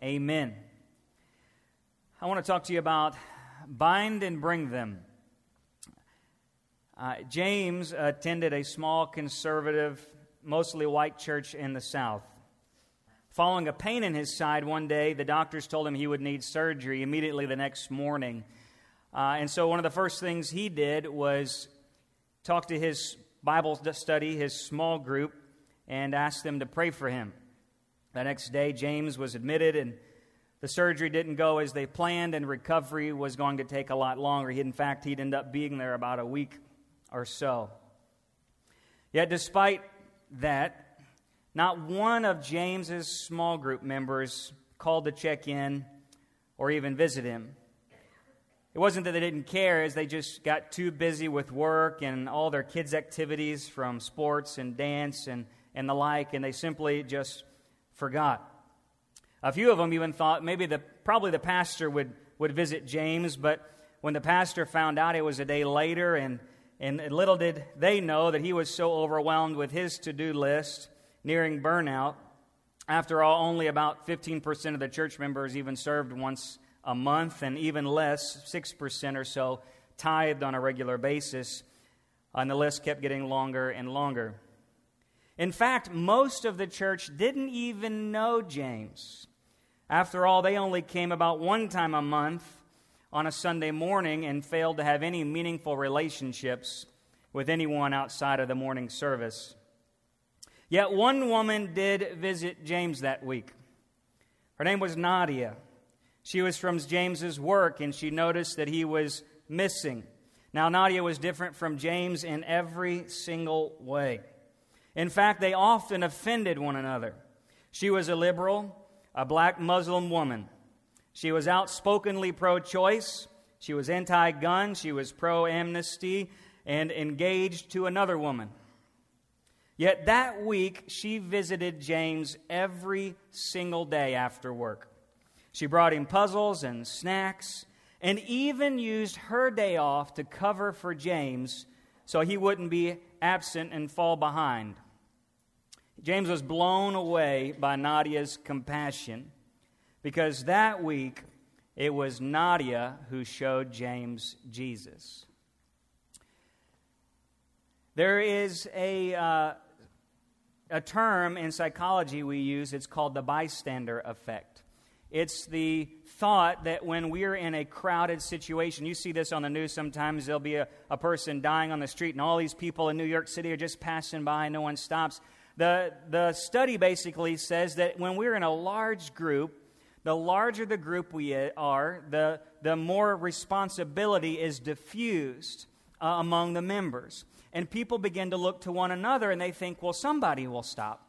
Amen. I want to talk to you about bind and bring them. Uh, James attended a small conservative, mostly white church in the South. Following a pain in his side one day, the doctors told him he would need surgery immediately the next morning. Uh, and so, one of the first things he did was talk to his Bible study, his small group, and ask them to pray for him. The next day, James was admitted, and the surgery didn't go as they planned, and recovery was going to take a lot longer. He, in fact, he'd end up being there about a week or so. Yet, despite that, not one of James's small group members called to check in or even visit him. It wasn't that they didn't care, as they just got too busy with work and all their kids' activities from sports and dance and, and the like, and they simply just forgot. A few of them even thought maybe the, probably the pastor would, would visit James, but when the pastor found out it was a day later, and, and little did they know that he was so overwhelmed with his to do list nearing burnout. After all, only about 15% of the church members even served once a month, and even less, 6% or so, tithed on a regular basis. And the list kept getting longer and longer. In fact, most of the church didn't even know James. After all, they only came about one time a month on a Sunday morning and failed to have any meaningful relationships with anyone outside of the morning service. Yet one woman did visit James that week. Her name was Nadia. She was from James's work and she noticed that he was missing. Now, Nadia was different from James in every single way. In fact, they often offended one another. She was a liberal, a black Muslim woman. She was outspokenly pro choice. She was anti gun. She was pro amnesty and engaged to another woman. Yet that week, she visited James every single day after work. She brought him puzzles and snacks, and even used her day off to cover for James so he wouldn't be absent and fall behind. James was blown away by Nadia's compassion because that week it was Nadia who showed James Jesus. There is a, uh, a term in psychology we use, it's called the bystander effect. It's the thought that when we're in a crowded situation, you see this on the news sometimes, there'll be a, a person dying on the street, and all these people in New York City are just passing by, no one stops. The, the study basically says that when we're in a large group, the larger the group we are, the, the more responsibility is diffused uh, among the members. And people begin to look to one another and they think, well, somebody will stop,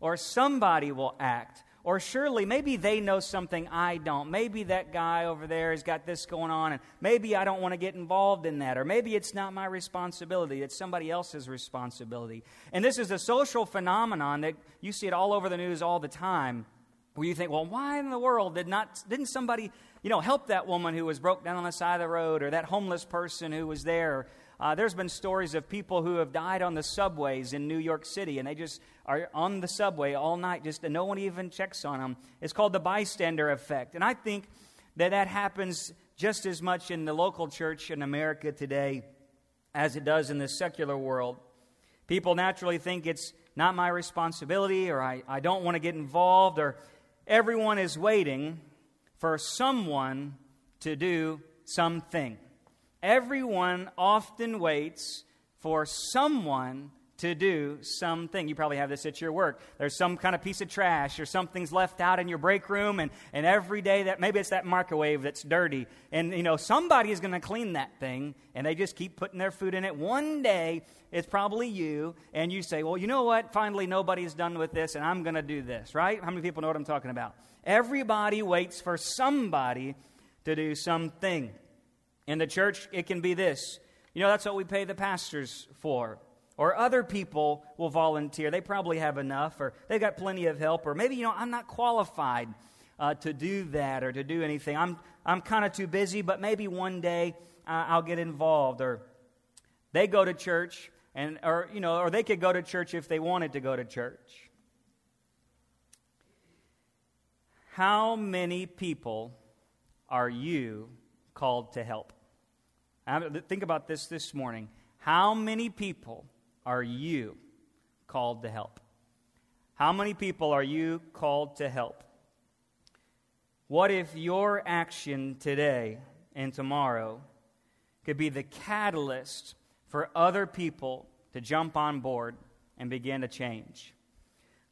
or somebody will act, or surely maybe they know something I don't. Maybe that guy over there has got this going on, and maybe I don't want to get involved in that, or maybe it's not my responsibility, it's somebody else's responsibility. And this is a social phenomenon that you see it all over the news all the time. Where you think, well, why in the world did not didn't somebody, you know, help that woman who was broke down on the side of the road, or that homeless person who was there, uh, there's been stories of people who have died on the subways in New York City, and they just are on the subway all night, just and no one even checks on them. It's called the bystander effect. And I think that that happens just as much in the local church in America today as it does in the secular world. People naturally think it's not my responsibility, or I, I don't want to get involved, or everyone is waiting for someone to do something. Everyone often waits for someone to do something. You probably have this at your work. There's some kind of piece of trash or something's left out in your break room, and, and every day that maybe it's that microwave that's dirty. And you know, somebody is going to clean that thing, and they just keep putting their food in it. One day it's probably you, and you say, Well, you know what? Finally, nobody's done with this, and I'm going to do this, right? How many people know what I'm talking about? Everybody waits for somebody to do something. In the church, it can be this. You know, that's what we pay the pastors for. Or other people will volunteer. They probably have enough, or they've got plenty of help, or maybe, you know, I'm not qualified uh, to do that or to do anything. I'm, I'm kind of too busy, but maybe one day uh, I'll get involved. Or they go to church, and, or, you know, or they could go to church if they wanted to go to church. How many people are you called to help? Think about this this morning. How many people are you called to help? How many people are you called to help? What if your action today and tomorrow could be the catalyst for other people to jump on board and begin to change?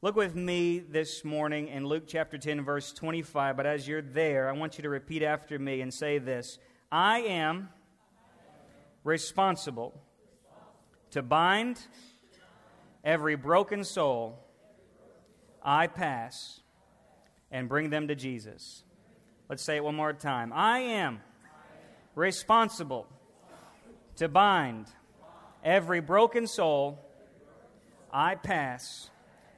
Look with me this morning in Luke chapter 10, verse 25. But as you're there, I want you to repeat after me and say this I am responsible to bind every broken soul I pass and bring them to Jesus. Let's say it one more time. I am responsible to bind every broken soul I pass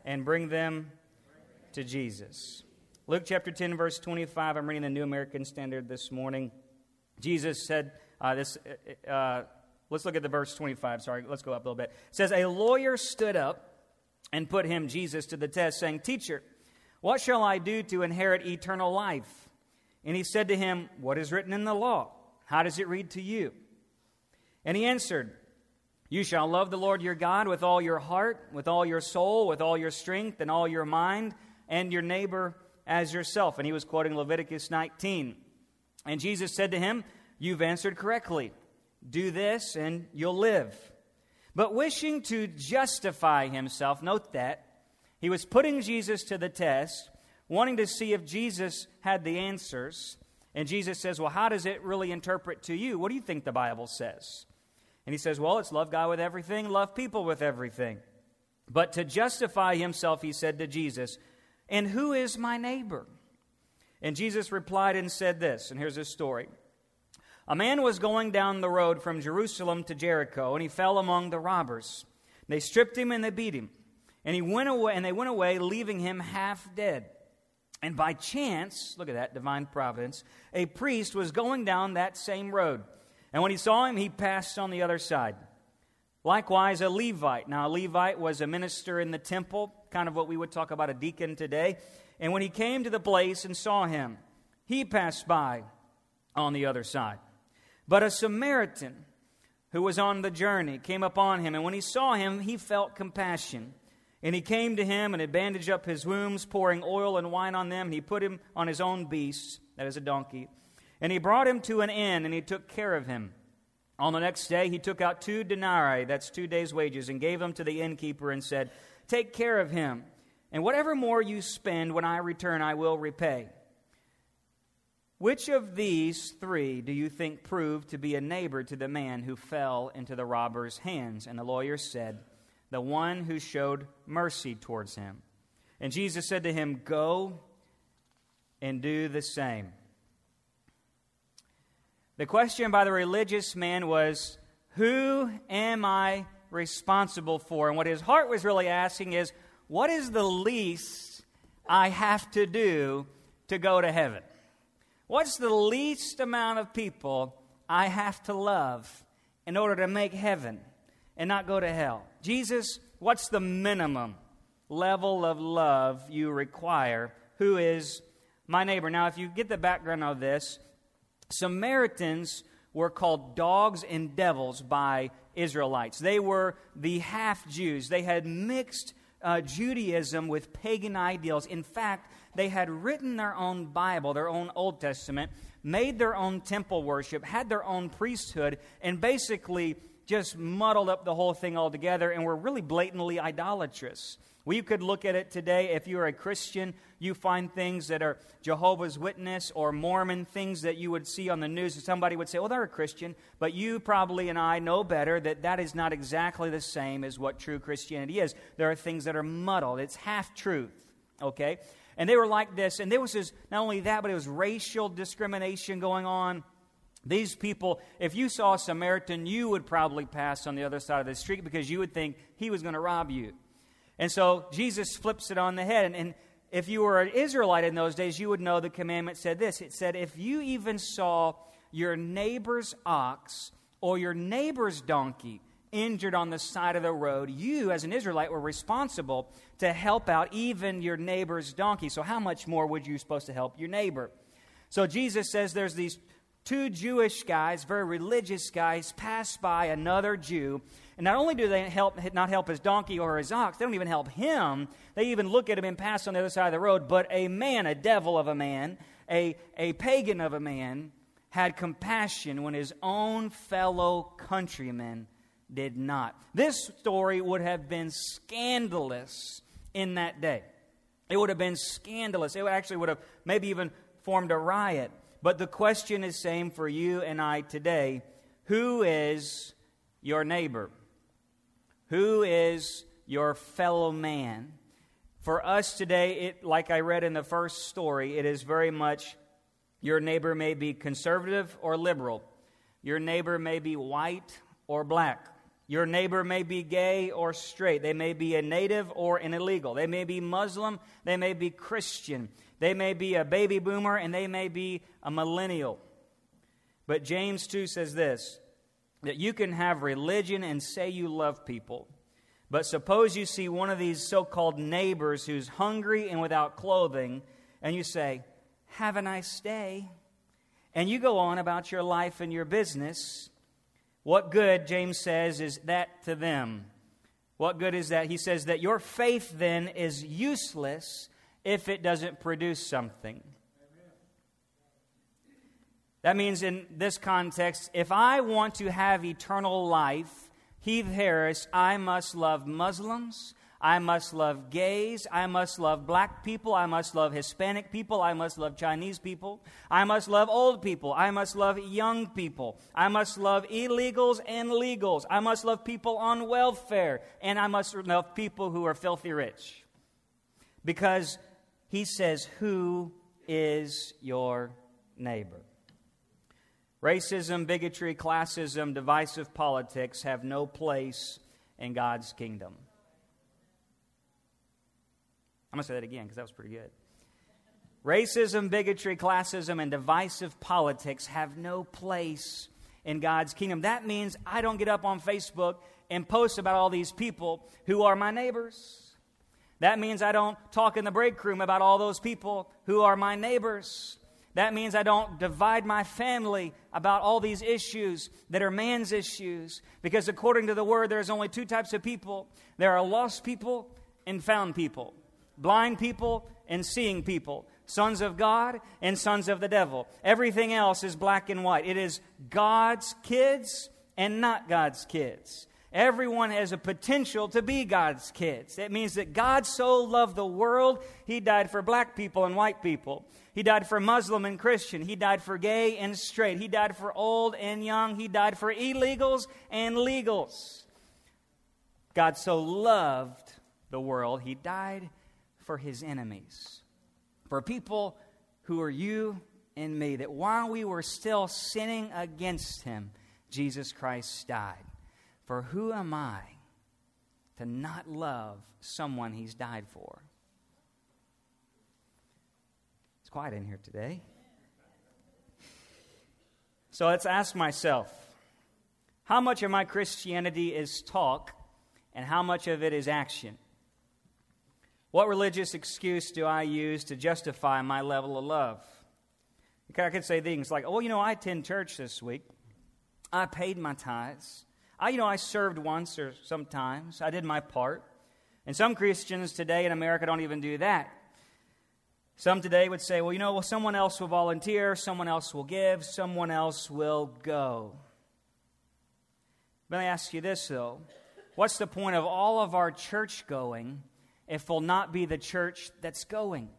and bring them to Jesus. Luke chapter 10, verse 25. I'm reading the New American Standard this morning. Jesus said, uh, this, uh, uh, let's look at the verse 25. Sorry, let's go up a little bit. It says, A lawyer stood up and put him, Jesus, to the test, saying, Teacher, what shall I do to inherit eternal life? And he said to him, What is written in the law? How does it read to you? And he answered, you shall love the Lord your God with all your heart, with all your soul, with all your strength, and all your mind, and your neighbor as yourself. And he was quoting Leviticus 19. And Jesus said to him, You've answered correctly. Do this, and you'll live. But wishing to justify himself, note that, he was putting Jesus to the test, wanting to see if Jesus had the answers. And Jesus says, Well, how does it really interpret to you? What do you think the Bible says? And he says, Well, it's love God with everything, love people with everything. But to justify himself, he said to Jesus, And who is my neighbor? And Jesus replied and said this, and here's his story. A man was going down the road from Jerusalem to Jericho, and he fell among the robbers. They stripped him and they beat him. And he went away, and they went away, leaving him half dead. And by chance, look at that divine providence, a priest was going down that same road. And when he saw him, he passed on the other side. Likewise, a Levite. Now, a Levite was a minister in the temple, kind of what we would talk about a deacon today. And when he came to the place and saw him, he passed by on the other side. But a Samaritan who was on the journey came upon him, and when he saw him, he felt compassion. And he came to him and had bandaged up his wounds, pouring oil and wine on them, and he put him on his own beast, that is a donkey and he brought him to an inn, and he took care of him. On the next day, he took out two denarii, that's two days' wages, and gave them to the innkeeper and said, Take care of him, and whatever more you spend when I return, I will repay. Which of these three do you think proved to be a neighbor to the man who fell into the robber's hands? And the lawyer said, The one who showed mercy towards him. And Jesus said to him, Go and do the same. The question by the religious man was, Who am I responsible for? And what his heart was really asking is, What is the least I have to do to go to heaven? What's the least amount of people I have to love in order to make heaven and not go to hell? Jesus, what's the minimum level of love you require? Who is my neighbor? Now, if you get the background of this, Samaritans were called dogs and devils by Israelites. They were the half Jews. They had mixed uh, Judaism with pagan ideals. In fact, they had written their own Bible, their own Old Testament, made their own temple worship, had their own priesthood, and basically just muddled up the whole thing altogether and were really blatantly idolatrous. We could look at it today. If you're a Christian, you find things that are Jehovah's Witness or Mormon, things that you would see on the news. And somebody would say, well, they're a Christian. But you probably and I know better that that is not exactly the same as what true Christianity is. There are things that are muddled, it's half truth, okay? And they were like this. And there was this, not only that, but it was racial discrimination going on. These people, if you saw a Samaritan, you would probably pass on the other side of the street because you would think he was going to rob you. And so Jesus flips it on the head. And, and if you were an Israelite in those days, you would know the commandment said this it said, If you even saw your neighbor's ox or your neighbor's donkey injured on the side of the road, you, as an Israelite, were responsible to help out even your neighbor's donkey. So, how much more would you supposed to help your neighbor? So, Jesus says there's these two Jewish guys, very religious guys, pass by another Jew. And not only do they help, not help his donkey or his ox, they don't even help him. They even look at him and pass on the other side of the road. But a man, a devil of a man, a, a pagan of a man, had compassion when his own fellow countrymen did not. This story would have been scandalous in that day. It would have been scandalous. It actually would have maybe even formed a riot. But the question is same for you and I today. Who is your neighbor? Who is your fellow man? For us today, it, like I read in the first story, it is very much your neighbor may be conservative or liberal. Your neighbor may be white or black. Your neighbor may be gay or straight. They may be a native or an illegal. They may be Muslim. They may be Christian. They may be a baby boomer and they may be a millennial. But James 2 says this that you can have religion and say you love people. But suppose you see one of these so called neighbors who's hungry and without clothing, and you say, Have a nice day. And you go on about your life and your business. What good, James says, is that to them? What good is that? He says that your faith then is useless if it doesn't produce something. That means, in this context, if I want to have eternal life, Heath Harris, I must love Muslims. I must love gays. I must love black people. I must love Hispanic people. I must love Chinese people. I must love old people. I must love young people. I must love illegals and legals. I must love people on welfare. And I must love people who are filthy rich. Because he says, Who is your neighbor? Racism, bigotry, classism, divisive politics have no place in God's kingdom. I'm going to say that again because that was pretty good. Racism, bigotry, classism, and divisive politics have no place in God's kingdom. That means I don't get up on Facebook and post about all these people who are my neighbors. That means I don't talk in the break room about all those people who are my neighbors. That means I don't divide my family about all these issues that are man's issues. Because according to the word, there's only two types of people there are lost people and found people, blind people and seeing people, sons of God and sons of the devil. Everything else is black and white. It is God's kids and not God's kids. Everyone has a potential to be God's kids. That means that God so loved the world, He died for black people and white people. He died for Muslim and Christian. He died for gay and straight. He died for old and young. He died for illegals and legals. God so loved the world, He died for His enemies. For people who are you and me, that while we were still sinning against Him, Jesus Christ died. For who am I to not love someone he's died for? It's quiet in here today. So let's ask myself how much of my Christianity is talk and how much of it is action? What religious excuse do I use to justify my level of love? I could say things like, oh, you know, I attend church this week. I paid my tithes. I, you know, I served once or sometimes. I did my part. And some Christians today in America don't even do that. Some today would say, well, you know, well, someone else will volunteer, someone else will give, someone else will go. Let me ask you this, though. What's the point of all of our church going if we'll not be the church that's going?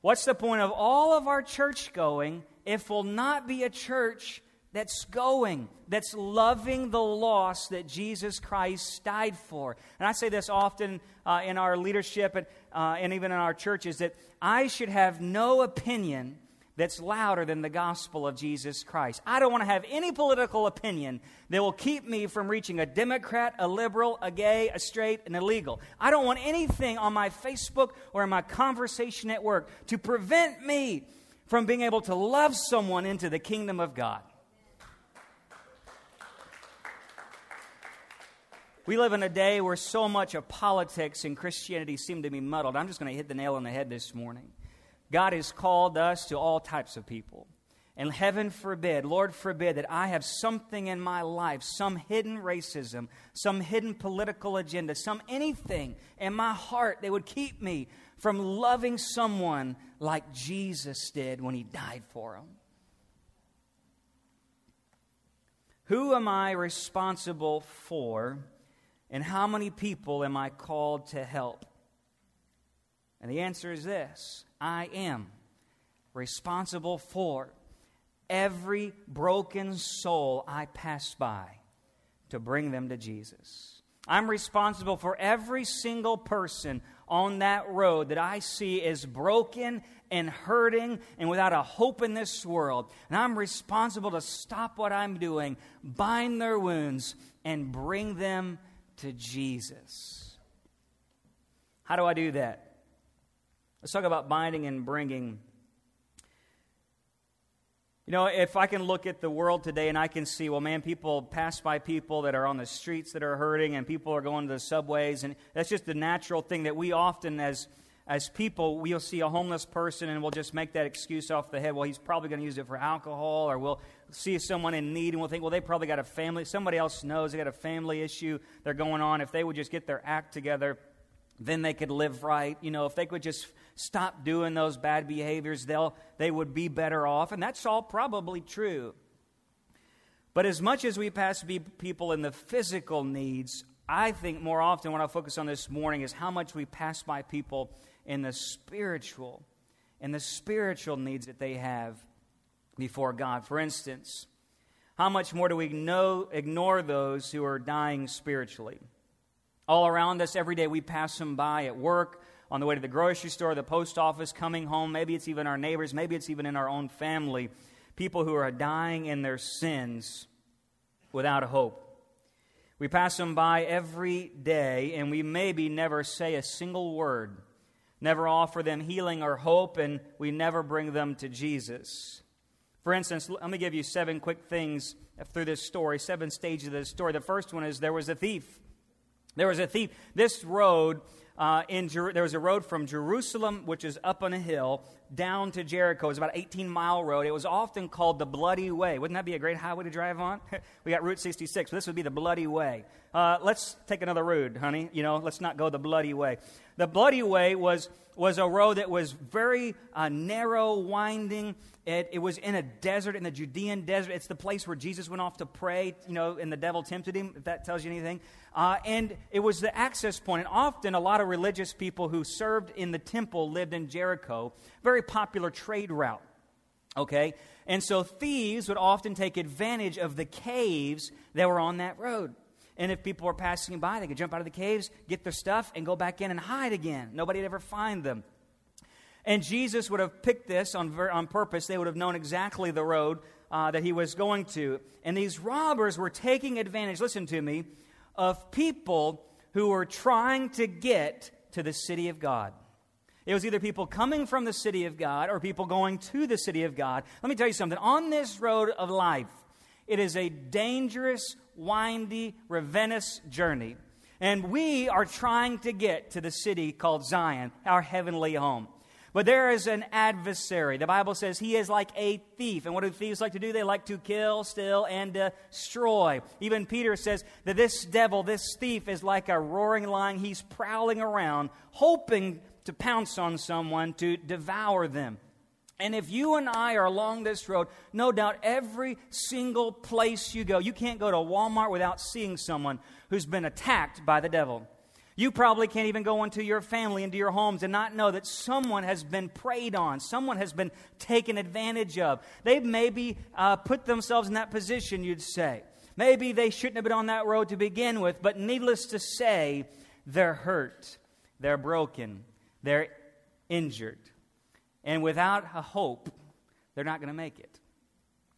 What's the point of all of our church going if we'll not be a church that's going, that's loving the loss that Jesus Christ died for. And I say this often uh, in our leadership and, uh, and even in our churches that I should have no opinion that's louder than the gospel of Jesus Christ. I don't want to have any political opinion that will keep me from reaching a Democrat, a liberal, a gay, a straight, an illegal. I don't want anything on my Facebook or in my conversation at work to prevent me from being able to love someone into the kingdom of God. We live in a day where so much of politics and Christianity seem to be muddled. I'm just going to hit the nail on the head this morning. God has called us to all types of people. And heaven forbid, Lord forbid, that I have something in my life, some hidden racism, some hidden political agenda, some anything in my heart that would keep me from loving someone like Jesus did when he died for them. Who am I responsible for, and how many people am I called to help? And the answer is this I am responsible for every broken soul I pass by to bring them to Jesus. I'm responsible for every single person on that road that I see is broken and hurting and without a hope in this world. And I'm responsible to stop what I'm doing, bind their wounds, and bring them to Jesus. How do I do that? Let's talk about binding and bringing you know, if I can look at the world today and I can see, well, man, people pass by people that are on the streets that are hurting and people are going to the subways, and that's just the natural thing that we often, as, as people, we'll see a homeless person and we'll just make that excuse off the head. Well, he's probably going to use it for alcohol, or we'll see someone in need and we'll think, well, they probably got a family. Somebody else knows they got a family issue they're going on. If they would just get their act together, then they could live right. You know, if they could just stop doing those bad behaviors, they'll, they would be better off. And that's all probably true. But as much as we pass people in the physical needs, I think more often what I focus on this morning is how much we pass by people in the spiritual, in the spiritual needs that they have before God. For instance, how much more do we know, ignore those who are dying spiritually? All around us every day, we pass them by at work, on the way to the grocery store, the post office, coming home. Maybe it's even our neighbors. Maybe it's even in our own family. People who are dying in their sins without a hope. We pass them by every day, and we maybe never say a single word, never offer them healing or hope, and we never bring them to Jesus. For instance, let me give you seven quick things through this story, seven stages of this story. The first one is there was a thief. There was a thief. This road uh, in Jer- there was a road from Jerusalem, which is up on a hill, down to Jericho. It was about an 18 mile road. It was often called the Bloody Way. Wouldn't that be a great highway to drive on? we got Route 66, but this would be the Bloody Way. Uh, let's take another route, honey. You know, let's not go the Bloody Way. The Bloody Way was, was a road that was very uh, narrow, winding. It, it was in a desert, in the Judean desert. It's the place where Jesus went off to pray, you know, and the devil tempted him, if that tells you anything. Uh, and it was the access point. And often, a lot of religious people who served in the temple lived in Jericho. Very popular trade route. Okay? And so thieves would often take advantage of the caves that were on that road. And if people were passing by, they could jump out of the caves, get their stuff, and go back in and hide again. Nobody would ever find them. And Jesus would have picked this on, on purpose. They would have known exactly the road uh, that he was going to. And these robbers were taking advantage, listen to me, of people who were trying to get to the city of God. It was either people coming from the city of God or people going to the city of God. Let me tell you something. On this road of life, it is a dangerous, windy, ravenous journey. And we are trying to get to the city called Zion, our heavenly home. But there is an adversary. The Bible says he is like a thief. And what do thieves like to do? They like to kill, steal, and destroy. Even Peter says that this devil, this thief, is like a roaring lion. He's prowling around, hoping to pounce on someone to devour them. And if you and I are along this road, no doubt every single place you go, you can't go to Walmart without seeing someone who's been attacked by the devil. You probably can't even go into your family, into your homes, and not know that someone has been preyed on, someone has been taken advantage of. They've maybe uh, put themselves in that position, you'd say. Maybe they shouldn't have been on that road to begin with, but needless to say, they're hurt, they're broken, they're injured. And without a hope, they're not going to make it.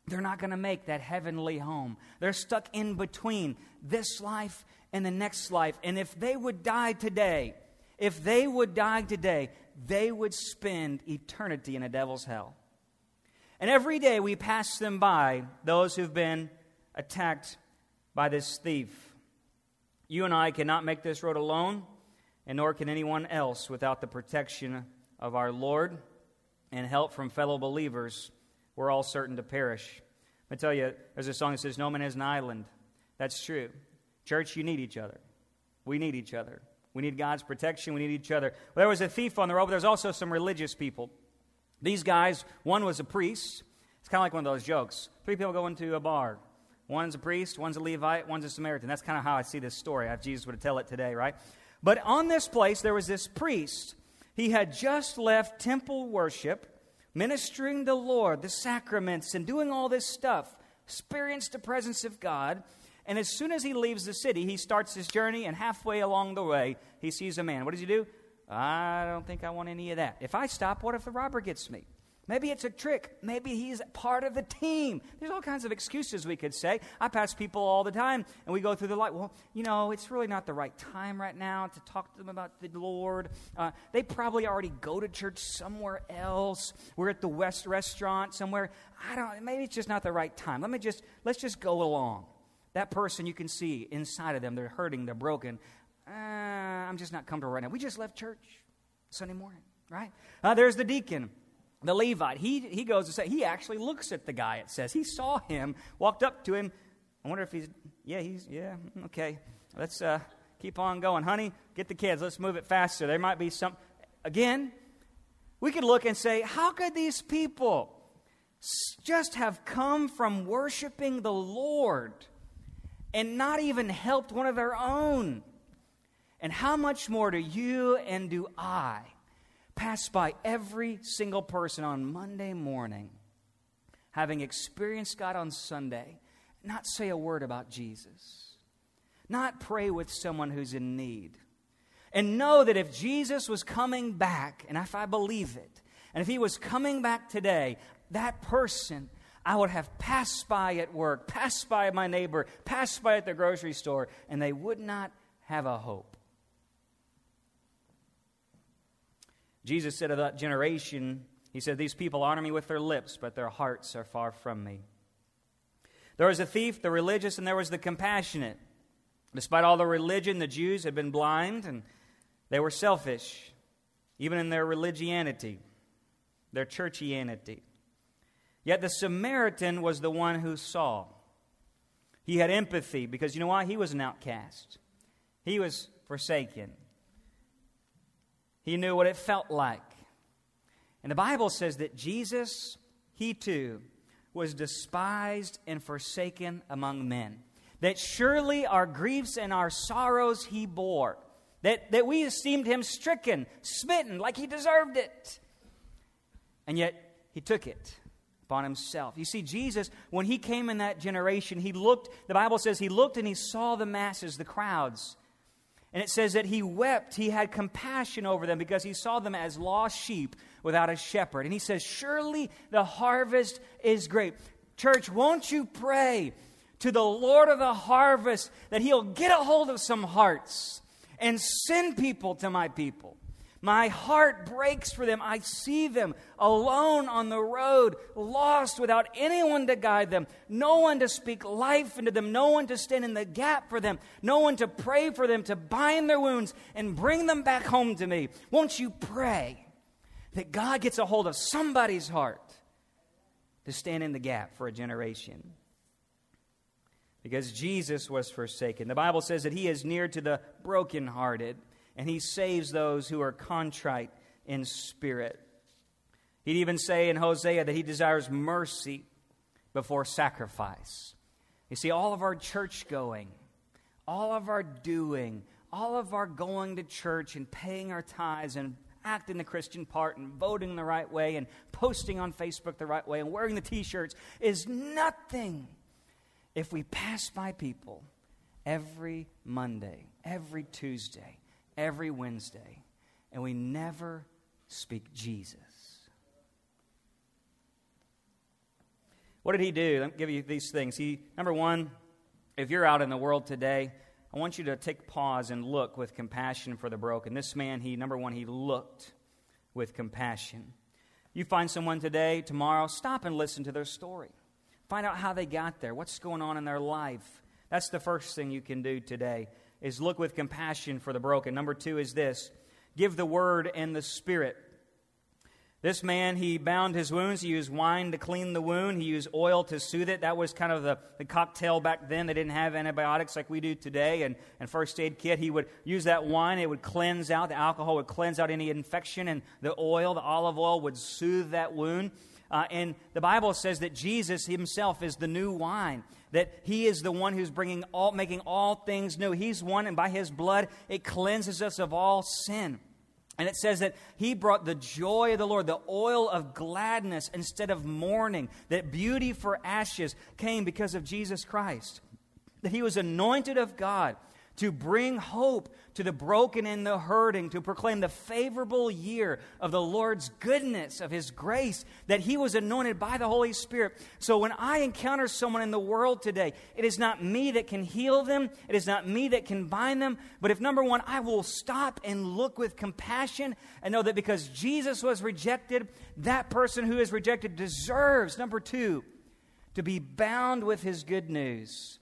They're not going to make that heavenly home. They're stuck in between this life and the next life. And if they would die today, if they would die today, they would spend eternity in a devil's hell. And every day we pass them by, those who've been attacked by this thief. You and I cannot make this road alone, and nor can anyone else without the protection of our Lord and help from fellow believers. We're all certain to perish. I tell you, there's a song that says, No man is an island. That's true. Church, you need each other. We need each other. We need God's protection. We need each other. Well, there was a thief on the road, but there's also some religious people. These guys, one was a priest. It's kind of like one of those jokes. Three people go into a bar. One's a priest, one's a Levite, one's a Samaritan. That's kind of how I see this story. If Jesus would tell it today, right? But on this place, there was this priest. He had just left temple worship, ministering the Lord, the sacraments, and doing all this stuff, experienced the presence of God. And as soon as he leaves the city, he starts his journey, and halfway along the way, he sees a man. What does he do? I don't think I want any of that. If I stop, what if the robber gets me? Maybe it's a trick. Maybe he's part of the team. There's all kinds of excuses we could say. I pass people all the time, and we go through the light. Well, you know, it's really not the right time right now to talk to them about the Lord. Uh, they probably already go to church somewhere else. We're at the West Restaurant somewhere. I don't. Maybe it's just not the right time. Let me just let's just go along. That person you can see inside of them, they're hurting, they're broken. Uh, I'm just not comfortable right now. We just left church Sunday morning, right? Uh, there's the deacon the Levite, he, he goes to say, he actually looks at the guy, it says. He saw him, walked up to him. I wonder if he's, yeah, he's, yeah, okay. Let's uh, keep on going. Honey, get the kids. Let's move it faster. There might be some, again, we could look and say, how could these people just have come from worshiping the Lord and not even helped one of their own? And how much more do you and do I? pass by every single person on Monday morning, having experienced God on Sunday, not say a word about Jesus, not pray with someone who's in need, and know that if Jesus was coming back, and if I believe it, and if he was coming back today, that person I would have passed by at work, passed by my neighbor, passed by at the grocery store, and they would not have a hope. Jesus said of that generation, He said, These people honor me with their lips, but their hearts are far from me. There was a thief, the religious, and there was the compassionate. Despite all the religion, the Jews had been blind and they were selfish, even in their religianity, their churchianity. Yet the Samaritan was the one who saw. He had empathy because you know why? He was an outcast, he was forsaken. He knew what it felt like. And the Bible says that Jesus, he too, was despised and forsaken among men. That surely our griefs and our sorrows he bore. That, that we esteemed him stricken, smitten, like he deserved it. And yet he took it upon himself. You see, Jesus, when he came in that generation, he looked, the Bible says he looked and he saw the masses, the crowds. And it says that he wept, he had compassion over them because he saw them as lost sheep without a shepherd. And he says, Surely the harvest is great. Church, won't you pray to the Lord of the harvest that he'll get a hold of some hearts and send people to my people? My heart breaks for them. I see them alone on the road, lost without anyone to guide them, no one to speak life into them, no one to stand in the gap for them, no one to pray for them, to bind their wounds and bring them back home to me. Won't you pray that God gets a hold of somebody's heart to stand in the gap for a generation? Because Jesus was forsaken. The Bible says that he is near to the brokenhearted and he saves those who are contrite in spirit. He'd even say in Hosea that he desires mercy before sacrifice. You see, all of our church going, all of our doing, all of our going to church and paying our tithes and acting the Christian part and voting the right way and posting on Facebook the right way and wearing the t shirts is nothing if we pass by people every Monday, every Tuesday, every Wednesday, and we never speak Jesus. What did he do? Let me give you these things. He, number one, if you're out in the world today, I want you to take pause and look with compassion for the broken. This man, he, number one, he looked with compassion. You find someone today, tomorrow, stop and listen to their story. Find out how they got there, what's going on in their life. That's the first thing you can do today is look with compassion for the broken. Number two is this give the word and the spirit. This man, he bound his wounds. He used wine to clean the wound. He used oil to soothe it. That was kind of the, the cocktail back then. They didn't have antibiotics like we do today and, and first aid kit. He would use that wine. It would cleanse out, the alcohol would cleanse out any infection, and the oil, the olive oil, would soothe that wound. Uh, and the Bible says that Jesus himself is the new wine, that he is the one who's bringing all, making all things new. He's one, and by his blood, it cleanses us of all sin. And it says that he brought the joy of the Lord, the oil of gladness instead of mourning, that beauty for ashes came because of Jesus Christ. That he was anointed of God to bring hope to the broken and the hurting, to proclaim the favorable year of the Lord's goodness, of His grace, that He was anointed by the Holy Spirit. So when I encounter someone in the world today, it is not me that can heal them, it is not me that can bind them, but if number one, I will stop and look with compassion and know that because Jesus was rejected, that person who is rejected deserves, number two, to be bound with His good news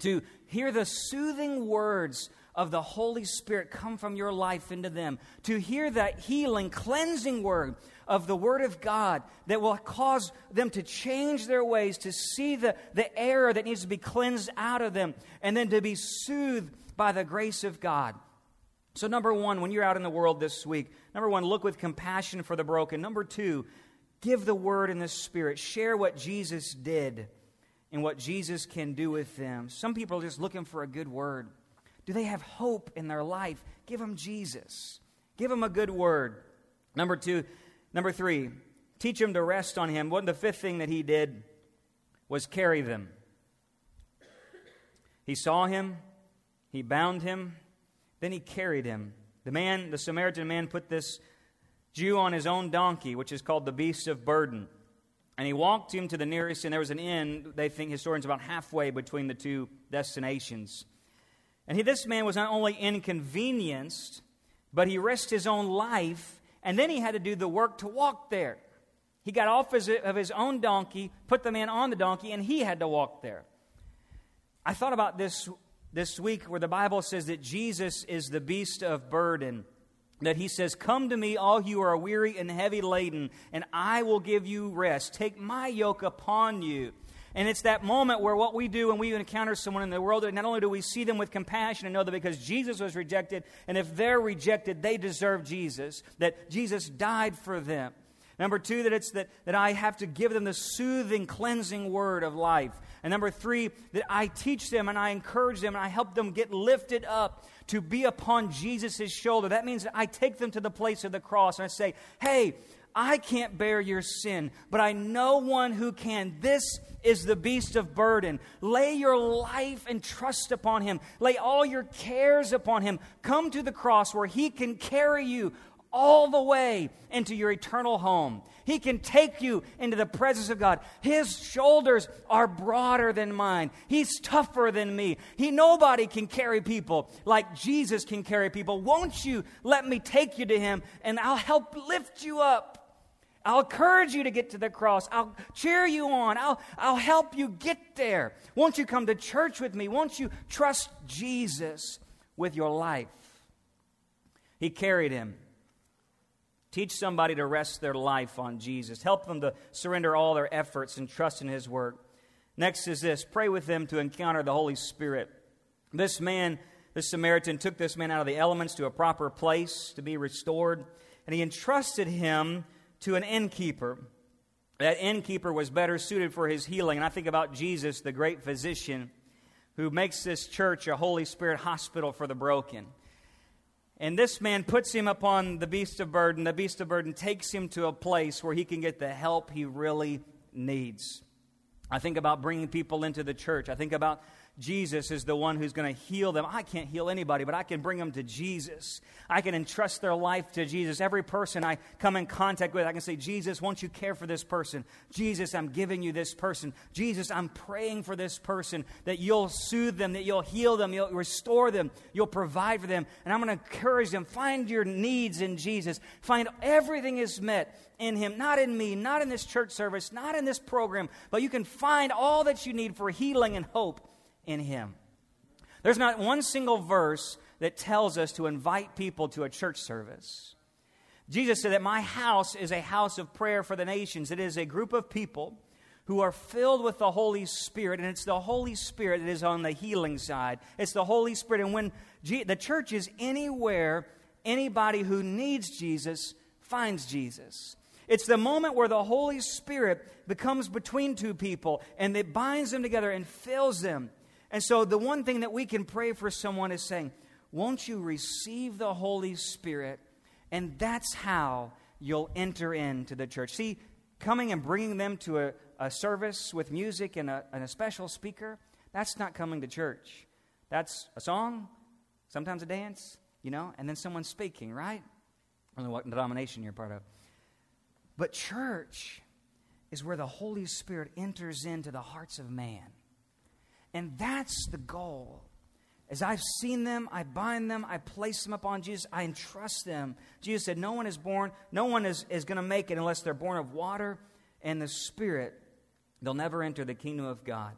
to hear the soothing words of the Holy Spirit come from your life into them, to hear that healing, cleansing word of the Word of God that will cause them to change their ways, to see the, the error that needs to be cleansed out of them, and then to be soothed by the grace of God. So, number one, when you're out in the world this week, number one, look with compassion for the broken. Number two, give the Word in the Spirit. Share what Jesus did and what Jesus can do with them. Some people are just looking for a good word. Do they have hope in their life? Give them Jesus. Give them a good word. Number two, number three, teach them to rest on Him. What the fifth thing that He did was carry them. He saw him, he bound him, then he carried him. The man, the Samaritan man, put this Jew on his own donkey, which is called the beast of burden. And he walked him to the nearest, and there was an inn, they think historians, about halfway between the two destinations. And he, this man was not only inconvenienced, but he risked his own life, and then he had to do the work to walk there. He got off his, of his own donkey, put the man on the donkey, and he had to walk there. I thought about this this week where the Bible says that Jesus is the beast of burden. That he says, Come to me, all you are weary and heavy laden, and I will give you rest. Take my yoke upon you. And it's that moment where what we do when we encounter someone in the world, not only do we see them with compassion and know that because Jesus was rejected, and if they're rejected, they deserve Jesus, that Jesus died for them. Number two, that it's that, that I have to give them the soothing, cleansing word of life. And number three, that I teach them and I encourage them and I help them get lifted up to be upon Jesus' shoulder. That means that I take them to the place of the cross and I say, hey, I can't bear your sin, but I know one who can. This is the beast of burden. Lay your life and trust upon him. Lay all your cares upon him. Come to the cross where he can carry you all the way into your eternal home. He can take you into the presence of God. His shoulders are broader than mine. He's tougher than me. He nobody can carry people like Jesus can carry people. Won't you let me take you to him and I'll help lift you up. I'll encourage you to get to the cross. I'll cheer you on. I'll, I'll help you get there. Won't you come to church with me? Won't you trust Jesus with your life? He carried him. Teach somebody to rest their life on Jesus. Help them to surrender all their efforts and trust in His work. Next is this pray with them to encounter the Holy Spirit. This man, this Samaritan, took this man out of the elements to a proper place to be restored, and he entrusted him to an innkeeper. That innkeeper was better suited for his healing. And I think about Jesus, the great physician, who makes this church a Holy Spirit hospital for the broken. And this man puts him upon the beast of burden. The beast of burden takes him to a place where he can get the help he really needs. I think about bringing people into the church. I think about Jesus is the one who's going to heal them. I can't heal anybody, but I can bring them to Jesus. I can entrust their life to Jesus. Every person I come in contact with, I can say, Jesus, won't you care for this person? Jesus, I'm giving you this person. Jesus, I'm praying for this person that you'll soothe them, that you'll heal them, you'll restore them, you'll provide for them. And I'm going to encourage them. Find your needs in Jesus. Find everything is met in Him, not in me, not in this church service, not in this program, but you can find all that you need for healing and hope in Him. There's not one single verse that tells us to invite people to a church service. Jesus said that my house is a house of prayer for the nations. It is a group of people who are filled with the Holy Spirit, and it's the Holy Spirit that is on the healing side. It's the Holy Spirit. And when the church is anywhere, anybody who needs Jesus finds Jesus. It's the moment where the Holy Spirit becomes between two people and it binds them together and fills them. And so, the one thing that we can pray for someone is saying, Won't you receive the Holy Spirit? And that's how you'll enter into the church. See, coming and bringing them to a, a service with music and a, and a special speaker, that's not coming to church. That's a song, sometimes a dance, you know, and then someone speaking, right? I don't know what denomination you're part of. But church is where the Holy Spirit enters into the hearts of man. And that's the goal. As I've seen them, I bind them, I place them upon Jesus, I entrust them. Jesus said, No one is born, no one is, is going to make it unless they're born of water and the Spirit. They'll never enter the kingdom of God.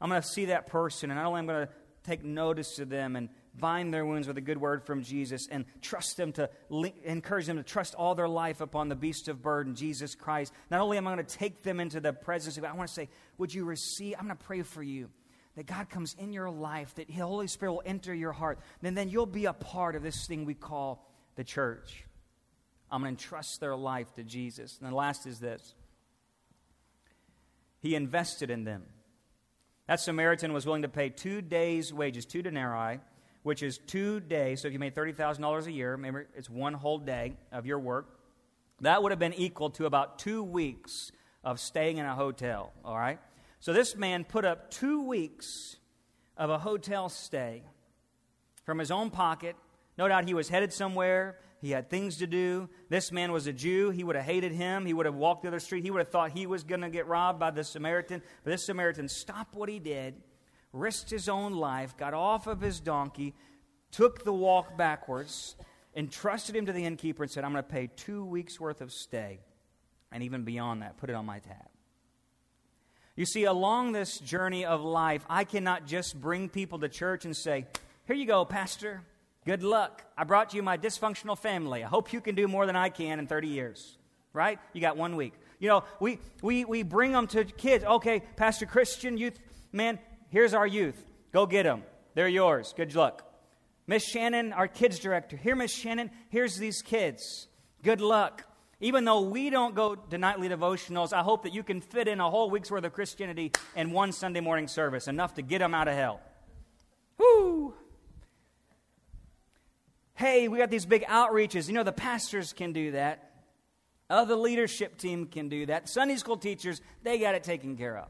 I'm going to see that person, and not only am I going to take notice of them and bind their wounds with a good word from Jesus and trust them to encourage them to trust all their life upon the beast of burden, Jesus Christ. Not only am I going to take them into the presence of God, I want to say, would you receive? I'm going to pray for you that God comes in your life, that the Holy Spirit will enter your heart. And then you'll be a part of this thing we call the church. I'm going to entrust their life to Jesus. And the last is this He invested in them. That Samaritan was willing to pay two days' wages, two denarii, which is two days. So if you made $30,000 a year, remember it's one whole day of your work. That would have been equal to about two weeks of staying in a hotel, all right? So this man put up two weeks of a hotel stay from his own pocket. No doubt he was headed somewhere. He had things to do. This man was a Jew. He would have hated him. He would have walked the other street. He would have thought he was going to get robbed by the Samaritan. But this Samaritan stopped what he did risked his own life, got off of his donkey, took the walk backwards, entrusted him to the innkeeper, and said, I'm going to pay two weeks' worth of stay. And even beyond that, put it on my tab. You see, along this journey of life, I cannot just bring people to church and say, Here you go, Pastor. Good luck. I brought you my dysfunctional family. I hope you can do more than I can in 30 years. Right? You got one week. You know, we, we, we bring them to kids. Okay, Pastor Christian youth, man, Here's our youth. Go get them. They're yours. Good luck. Miss Shannon, our kids director. Here, Miss Shannon, here's these kids. Good luck. Even though we don't go to nightly devotionals, I hope that you can fit in a whole week's worth of Christianity in one Sunday morning service, enough to get them out of hell. Whoo! Hey, we got these big outreaches. You know, the pastors can do that. Other leadership team can do that. Sunday school teachers, they got it taken care of.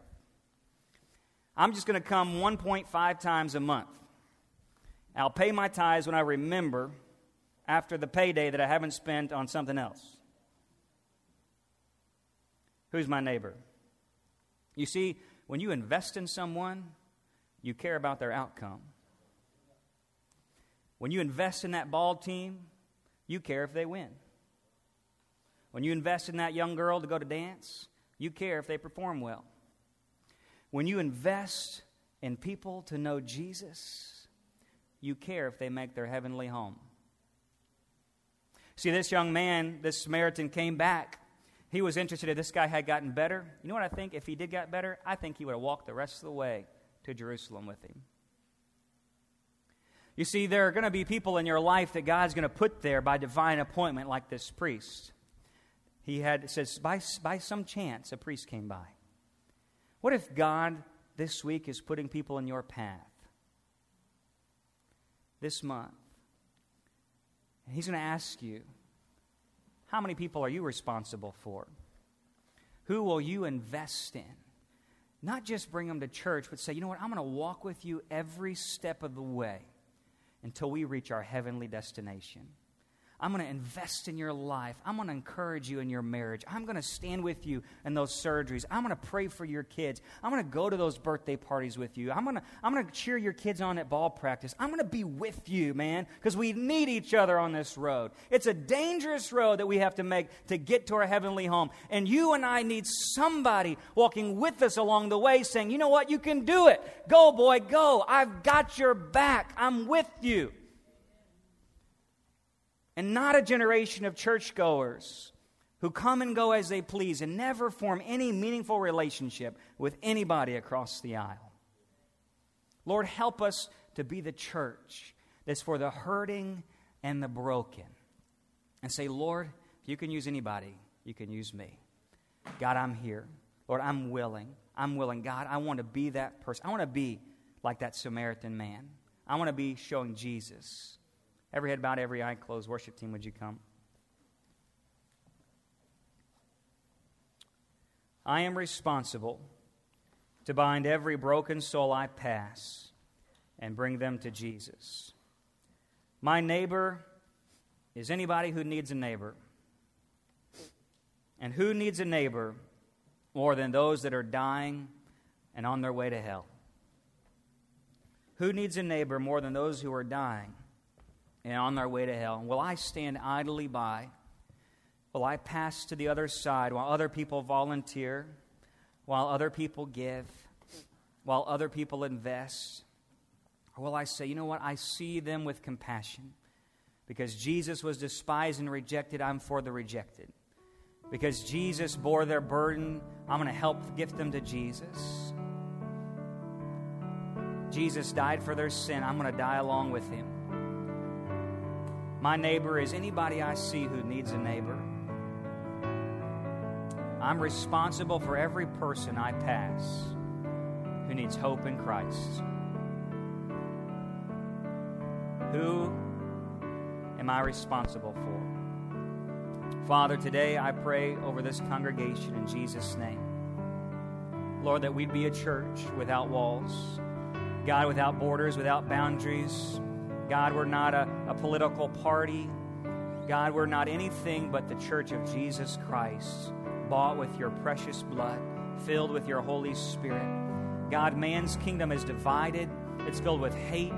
I'm just going to come 1.5 times a month. I'll pay my tithes when I remember after the payday that I haven't spent on something else. Who's my neighbor? You see, when you invest in someone, you care about their outcome. When you invest in that ball team, you care if they win. When you invest in that young girl to go to dance, you care if they perform well. When you invest in people to know Jesus, you care if they make their heavenly home. See, this young man, this Samaritan, came back. He was interested if this guy had gotten better. You know what I think? If he did get better, I think he would have walked the rest of the way to Jerusalem with him. You see, there are going to be people in your life that God's going to put there by divine appointment, like this priest. He had, says, by, by some chance, a priest came by. What if God this week is putting people in your path? This month. And He's going to ask you, how many people are you responsible for? Who will you invest in? Not just bring them to church, but say, you know what, I'm going to walk with you every step of the way until we reach our heavenly destination. I'm going to invest in your life. I'm going to encourage you in your marriage. I'm going to stand with you in those surgeries. I'm going to pray for your kids. I'm going to go to those birthday parties with you. I'm going to, I'm going to cheer your kids on at ball practice. I'm going to be with you, man, because we need each other on this road. It's a dangerous road that we have to make to get to our heavenly home. And you and I need somebody walking with us along the way saying, you know what, you can do it. Go, boy, go. I've got your back. I'm with you and not a generation of churchgoers who come and go as they please and never form any meaningful relationship with anybody across the aisle. Lord, help us to be the church that's for the hurting and the broken. And say, Lord, if you can use anybody, you can use me. God, I'm here. Lord, I'm willing. I'm willing. God, I want to be that person. I want to be like that Samaritan man. I want to be showing Jesus. Every head bowed, every eye closed. Worship team, would you come? I am responsible to bind every broken soul I pass and bring them to Jesus. My neighbor is anybody who needs a neighbor. And who needs a neighbor more than those that are dying and on their way to hell? Who needs a neighbor more than those who are dying and on their way to hell. Will I stand idly by? Will I pass to the other side while other people volunteer, while other people give, while other people invest? Or will I say, you know what? I see them with compassion. Because Jesus was despised and rejected, I'm for the rejected. Because Jesus bore their burden, I'm going to help gift them to Jesus. Jesus died for their sin, I'm going to die along with him. My neighbor is anybody I see who needs a neighbor. I'm responsible for every person I pass who needs hope in Christ. Who am I responsible for? Father, today I pray over this congregation in Jesus' name. Lord, that we'd be a church without walls, God, without borders, without boundaries God, we're not a, a political party. God, we're not anything but the church of Jesus Christ, bought with your precious blood, filled with your Holy Spirit. God, man's kingdom is divided, it's filled with hate,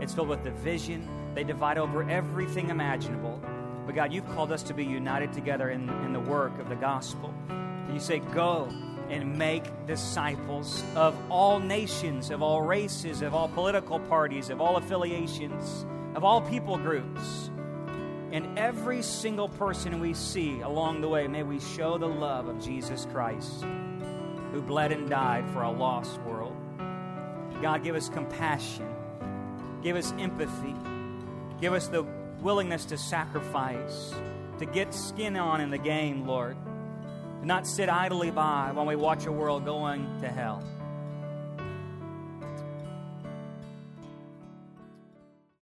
it's filled with division. They divide over everything imaginable. But God, you've called us to be united together in, in the work of the gospel. You say, Go and make disciples of all nations, of all races, of all political parties, of all affiliations, of all people groups. And every single person we see along the way, may we show the love of Jesus Christ, who bled and died for a lost world. God, give us compassion, give us empathy, give us the willingness to sacrifice, to get skin on in the game, Lord not sit idly by while we watch a world going to hell.